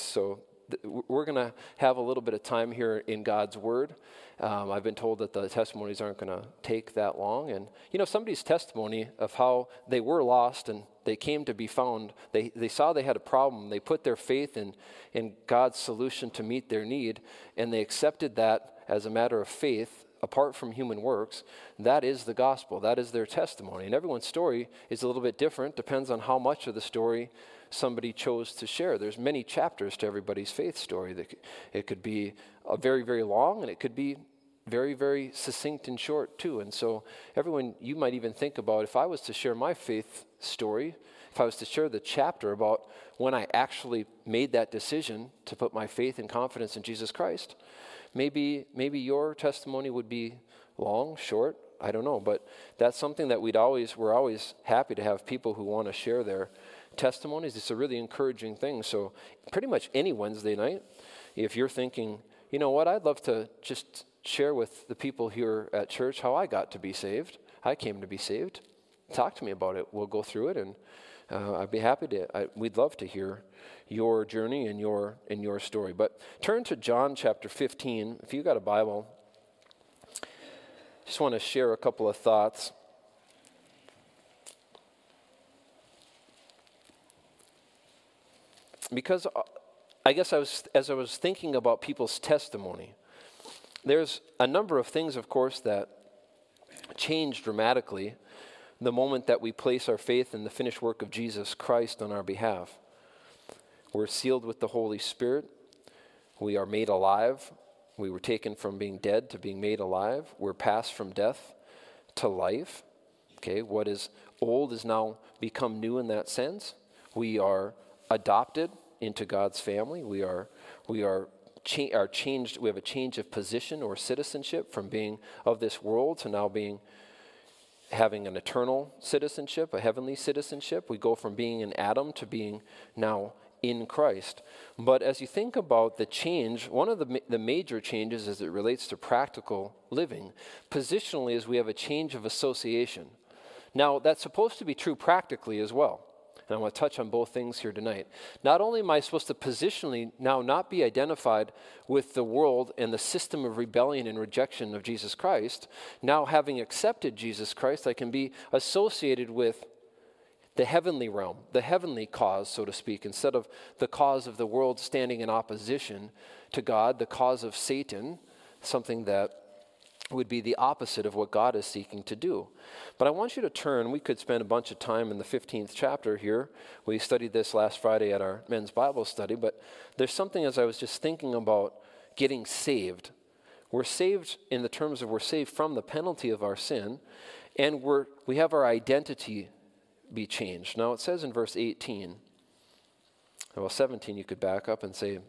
So we're going to have a little bit of time here in God's Word. Um, I've been told that the testimonies aren't going to take that long. And, you know, somebody's testimony of how they were lost and they came to be found, they, they saw they had a problem. They put their faith in, in God's solution to meet their need, and they accepted that as a matter of faith apart from human works, that is the gospel. That is their testimony. And everyone's story is a little bit different, depends on how much of the story somebody chose to share. There's many chapters to everybody's faith story. That it could be a very, very long, and it could be very, very succinct and short too. And so, everyone, you might even think about if I was to share my faith story, if I was to share the chapter about when I actually made that decision to put my faith and confidence in Jesus Christ, maybe maybe your testimony would be long, short, I don't know, but that's something that we'd always we're always happy to have people who want to share their testimonies. It's a really encouraging thing. So pretty much any Wednesday night, if you're thinking, you know what, I'd love to just share with the people here at church how I got to be saved. I came to be saved. Talk to me about it. We'll go through it, and uh, I'd be happy to. I, we'd love to hear your journey and your and your story. But turn to John chapter 15. If you've got a Bible, just want to share a couple of thoughts. Because uh, I guess I was as I was thinking about people's testimony, there's a number of things, of course, that change dramatically the moment that we place our faith in the finished work of Jesus Christ on our behalf. We're sealed with the Holy Spirit. We are made alive. We were taken from being dead to being made alive. We're passed from death to life. Okay, what is old is now become new in that sense. We are adopted into God's family. We are we are, cha- are changed. We have a change of position or citizenship from being of this world to now being having an eternal citizenship, a heavenly citizenship. We go from being in Adam to being now in Christ. But as you think about the change, one of the, ma- the major changes as it relates to practical living, positionally, is we have a change of association. Now, that's supposed to be true practically as well. And I want to touch on both things here tonight. Not only am I supposed to positionally now not be identified with the world and the system of rebellion and rejection of Jesus Christ, now having accepted Jesus Christ, I can be associated with the heavenly realm, the heavenly cause, so to speak, instead of the cause of the world standing in opposition to God, the cause of Satan, something that would be the opposite of what God is seeking to do. But I want you to turn, we could spend a bunch of time in the 15th chapter here. We studied this last Friday at our men's Bible study, but there's something as I was just thinking about getting saved. We're saved in the terms of we're saved from the penalty of our sin, and we're, we have our identity be changed. Now it says in verse 18, well, 17, you could back up and say,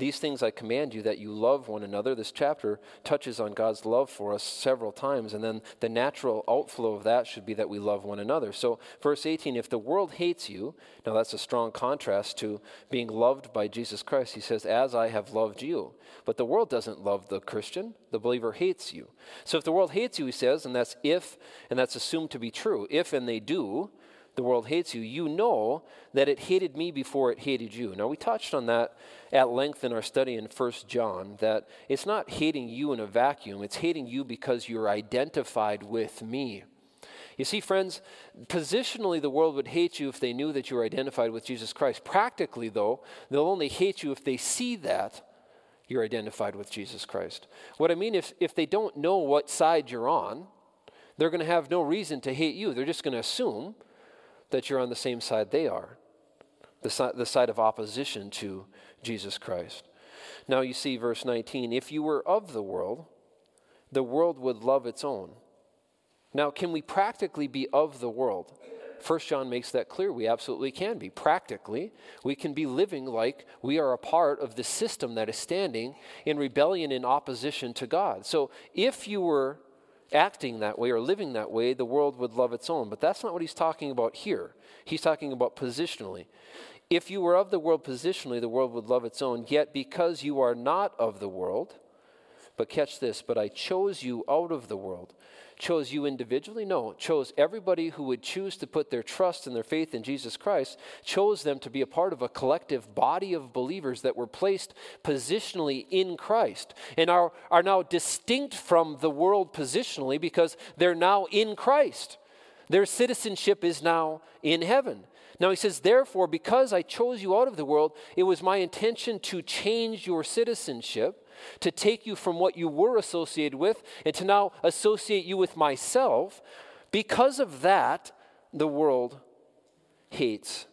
these things I command you that you love one another. This chapter touches on God's love for us several times, and then the natural outflow of that should be that we love one another. So, verse 18 if the world hates you, now that's a strong contrast to being loved by Jesus Christ. He says, As I have loved you. But the world doesn't love the Christian, the believer hates you. So, if the world hates you, he says, and that's if, and that's assumed to be true, if and they do, the world hates you, you know that it hated me before it hated you. Now, we touched on that at length in our study in 1 John, that it's not hating you in a vacuum, it's hating you because you're identified with me. You see, friends, positionally, the world would hate you if they knew that you were identified with Jesus Christ. Practically, though, they'll only hate you if they see that you're identified with Jesus Christ. What I mean, if, if they don't know what side you're on, they're going to have no reason to hate you. They're just going to assume that you're on the same side they are, the, si- the side of opposition to Jesus Christ. Now you see, verse 19 if you were of the world, the world would love its own. Now, can we practically be of the world? First John makes that clear. We absolutely can be. Practically, we can be living like we are a part of the system that is standing in rebellion in opposition to God. So if you were acting that way or living that way, the world would love its own. But that's not what he's talking about here. He's talking about positionally. If you were of the world positionally, the world would love its own. Yet because you are not of the world, but catch this, but I chose you out of the world. Chose you individually? No, chose everybody who would choose to put their trust and their faith in Jesus Christ, chose them to be a part of a collective body of believers that were placed positionally in Christ and are, are now distinct from the world positionally because they're now in Christ. Their citizenship is now in heaven. Now he says, Therefore, because I chose you out of the world, it was my intention to change your citizenship to take you from what you were associated with and to now associate you with myself. Because of that, the world hates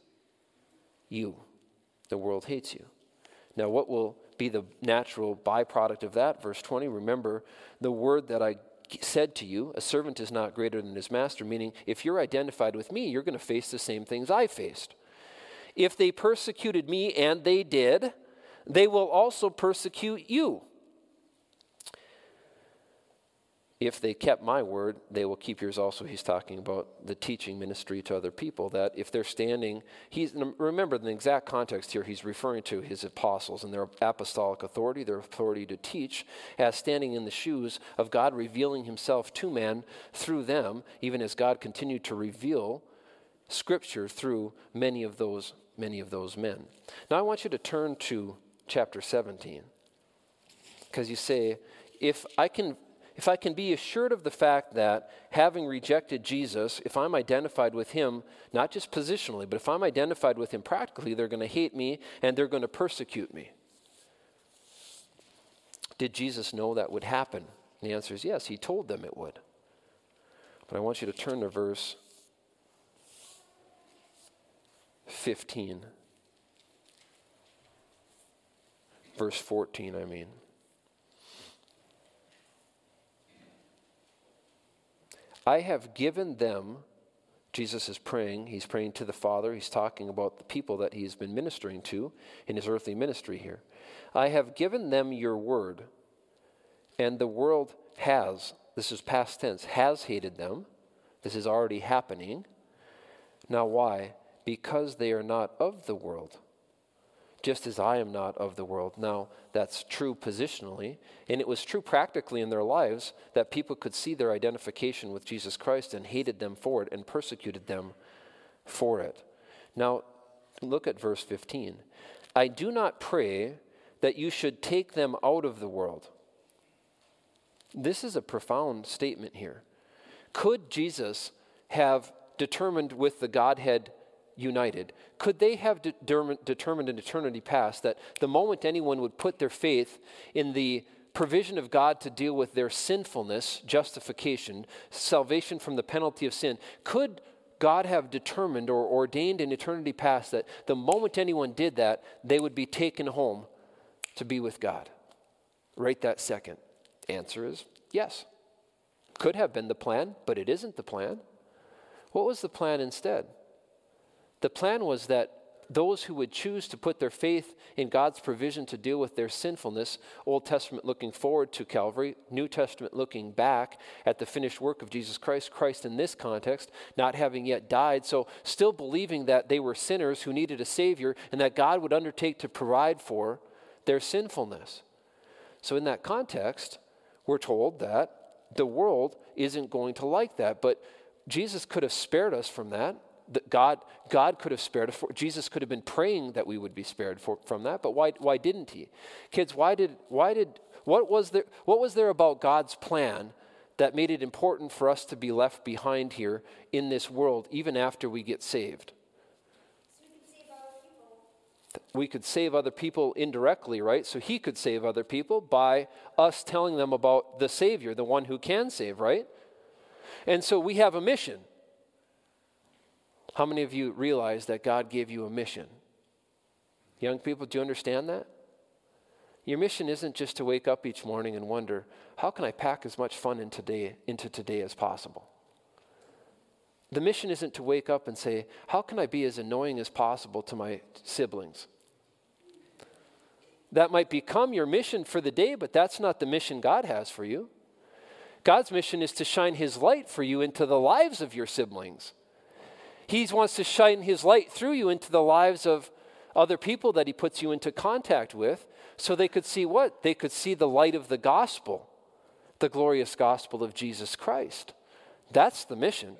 you. The world hates you. Now, what will be the natural byproduct of that? Verse 20 Remember the word that I said to you, a servant is not greater than his master, meaning if you're identified with me, you're going to face the same things I faced. If they persecuted me, and they did, they will also persecute you. If they kept my word, they will keep yours also. He's talking about the teaching ministry to other people. That if they're standing, he's remember the exact context here. He's referring to his apostles and their apostolic authority, their authority to teach, as standing in the shoes of God, revealing Himself to man through them, even as God continued to reveal Scripture through many of those many of those men. Now I want you to turn to chapter 17. Because you say, if I can if I can be assured of the fact that having rejected Jesus, if I'm identified with him, not just positionally, but if I'm identified with him practically, they're going to hate me and they're going to persecute me. Did Jesus know that would happen? And the answer is yes, he told them it would. But I want you to turn to verse 15. Verse 14, I mean. I have given them, Jesus is praying, he's praying to the Father, he's talking about the people that he's been ministering to in his earthly ministry here. I have given them your word, and the world has, this is past tense, has hated them. This is already happening. Now, why? Because they are not of the world just as I am not of the world. Now, that's true positionally, and it was true practically in their lives that people could see their identification with Jesus Christ and hated them for it and persecuted them for it. Now, look at verse 15. I do not pray that you should take them out of the world. This is a profound statement here. Could Jesus have determined with the Godhead united, could they have de- determined in eternity past that the moment anyone would put their faith in the provision of God to deal with their sinfulness, justification, salvation from the penalty of sin, could God have determined or ordained in eternity past that the moment anyone did that, they would be taken home to be with God? Right that second. Answer is yes. Could have been the plan, but it isn't the plan. What was the plan instead? The plan was that those who would choose to put their faith in God's provision to deal with their sinfulness, Old Testament looking forward to Calvary, New Testament looking back at the finished work of Jesus Christ, Christ in this context, not having yet died, so still believing that they were sinners who needed a Savior and that God would undertake to provide for their sinfulness. So, in that context, we're told that the world isn't going to like that, but Jesus could have spared us from that that God, God could have spared us. Jesus could have been praying that we would be spared for, from that, but why, why didn't he? Kids, why did, why did, what was, there, what was there about God's plan that made it important for us to be left behind here in this world, even after we get saved? we could save other people indirectly, right? So he could save other people by us telling them about the Savior, the one who can save, right? And so we have a mission. How many of you realize that God gave you a mission? Young people, do you understand that? Your mission isn't just to wake up each morning and wonder, how can I pack as much fun in today, into today as possible? The mission isn't to wake up and say, how can I be as annoying as possible to my siblings? That might become your mission for the day, but that's not the mission God has for you. God's mission is to shine His light for you into the lives of your siblings. He wants to shine His light through you into the lives of other people that He puts you into contact with so they could see what? They could see the light of the gospel. the glorious gospel of Jesus Christ. That's the mission.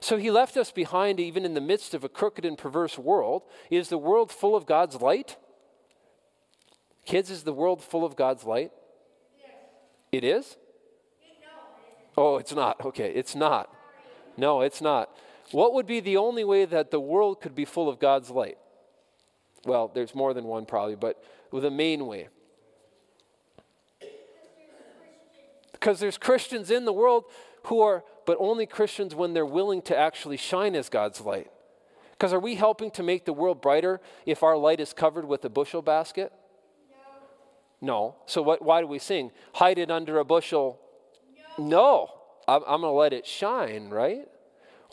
So he left us behind even in the midst of a crooked and perverse world. Is the world full of God's light? Kids, is the world full of God's light? Yes. It is? Oh, it's not. Okay, it's not. No, it's not. What would be the only way that the world could be full of God's light? Well, there's more than one probably, but the main way. Because there's Christians in the world who are, but only Christians when they're willing to actually shine as God's light. Because are we helping to make the world brighter if our light is covered with a bushel basket? No. no. So what, why do we sing? Hide it under a bushel. No. no. I'm, I'm going to let it shine, right?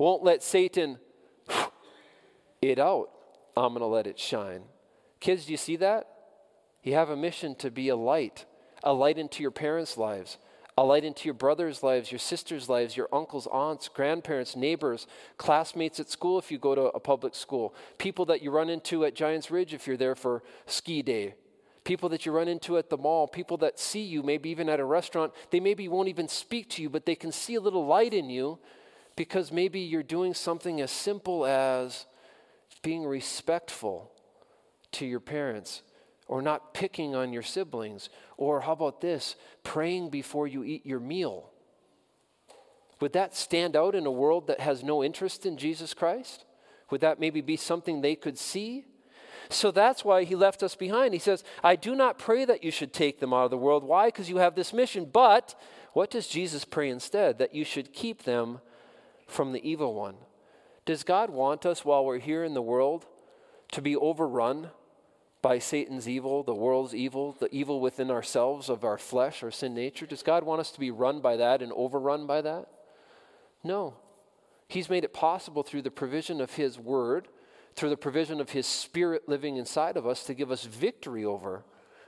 Won't let Satan it out. I'm going to let it shine. Kids, do you see that? You have a mission to be a light, a light into your parents' lives, a light into your brothers' lives, your sisters' lives, your uncles, aunts, grandparents, neighbors, classmates at school if you go to a public school, people that you run into at Giants Ridge if you're there for ski day, people that you run into at the mall, people that see you, maybe even at a restaurant. They maybe won't even speak to you, but they can see a little light in you because maybe you're doing something as simple as being respectful to your parents or not picking on your siblings or how about this praying before you eat your meal would that stand out in a world that has no interest in Jesus Christ would that maybe be something they could see so that's why he left us behind. He says, I do not pray that you should take them out of the world. Why? Because you have this mission. But what does Jesus pray instead? That you should keep them from the evil one. Does God want us while we're here in the world to be overrun by Satan's evil, the world's evil, the evil within ourselves of our flesh, our sin nature? Does God want us to be run by that and overrun by that? No. He's made it possible through the provision of His Word, through the provision of His Spirit living inside of us to give us victory over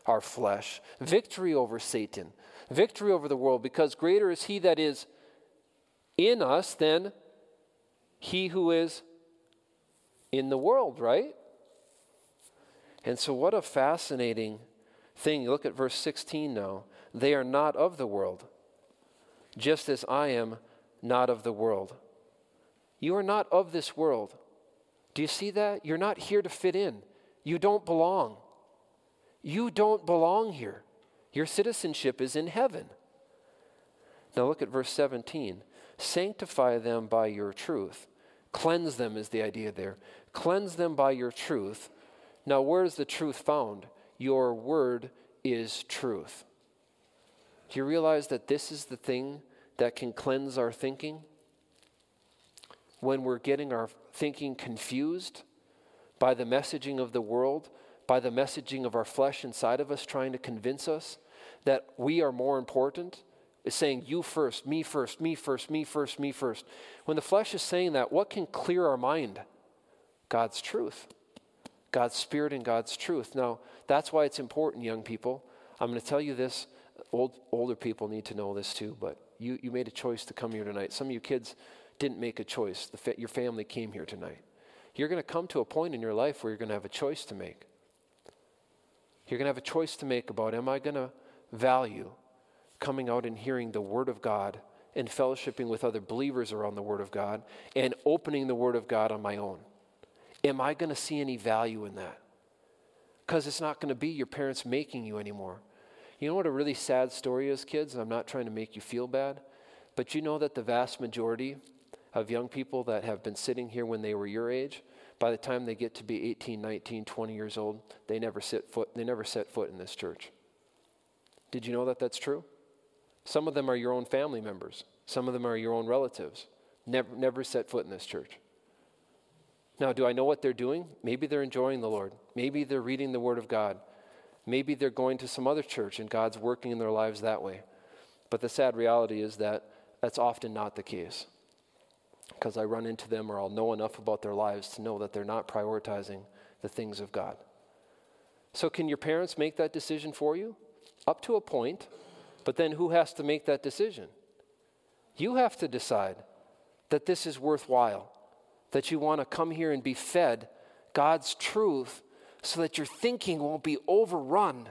our flesh, victory over Satan, victory over the world, because greater is He that is in us than he who is in the world, right? And so, what a fascinating thing. Look at verse 16 now. They are not of the world, just as I am not of the world. You are not of this world. Do you see that? You're not here to fit in. You don't belong. You don't belong here. Your citizenship is in heaven. Now look at verse 17. Sanctify them by your truth. Cleanse them is the idea there. Cleanse them by your truth. Now, where is the truth found? Your word is truth. Do you realize that this is the thing that can cleanse our thinking? When we're getting our thinking confused by the messaging of the world, by the messaging of our flesh inside of us trying to convince us that we are more important is saying, You first, me first, me first, me first, me first. When the flesh is saying that, what can clear our mind? God's truth, God's spirit, and God's truth. Now, that's why it's important, young people. I'm going to tell you this. Old, older people need to know this too, but you, you made a choice to come here tonight. Some of you kids didn't make a choice. Fa- your family came here tonight. You're going to come to a point in your life where you're going to have a choice to make. You're going to have a choice to make about am I going to value coming out and hearing the Word of God and fellowshipping with other believers around the Word of God and opening the Word of God on my own? Am I going to see any value in that? Because it's not going to be your parents making you anymore. You know what a really sad story is, kids? I'm not trying to make you feel bad, but you know that the vast majority of young people that have been sitting here when they were your age, by the time they get to be 18, 19, 20 years old, they never set foot, they never set foot in this church. Did you know that that's true? Some of them are your own family members, some of them are your own relatives. Never, never set foot in this church. Now, do I know what they're doing? Maybe they're enjoying the Lord. Maybe they're reading the Word of God. Maybe they're going to some other church and God's working in their lives that way. But the sad reality is that that's often not the case. Because I run into them or I'll know enough about their lives to know that they're not prioritizing the things of God. So, can your parents make that decision for you? Up to a point. But then who has to make that decision? You have to decide that this is worthwhile, that you want to come here and be fed God's truth so that your thinking won't be overrun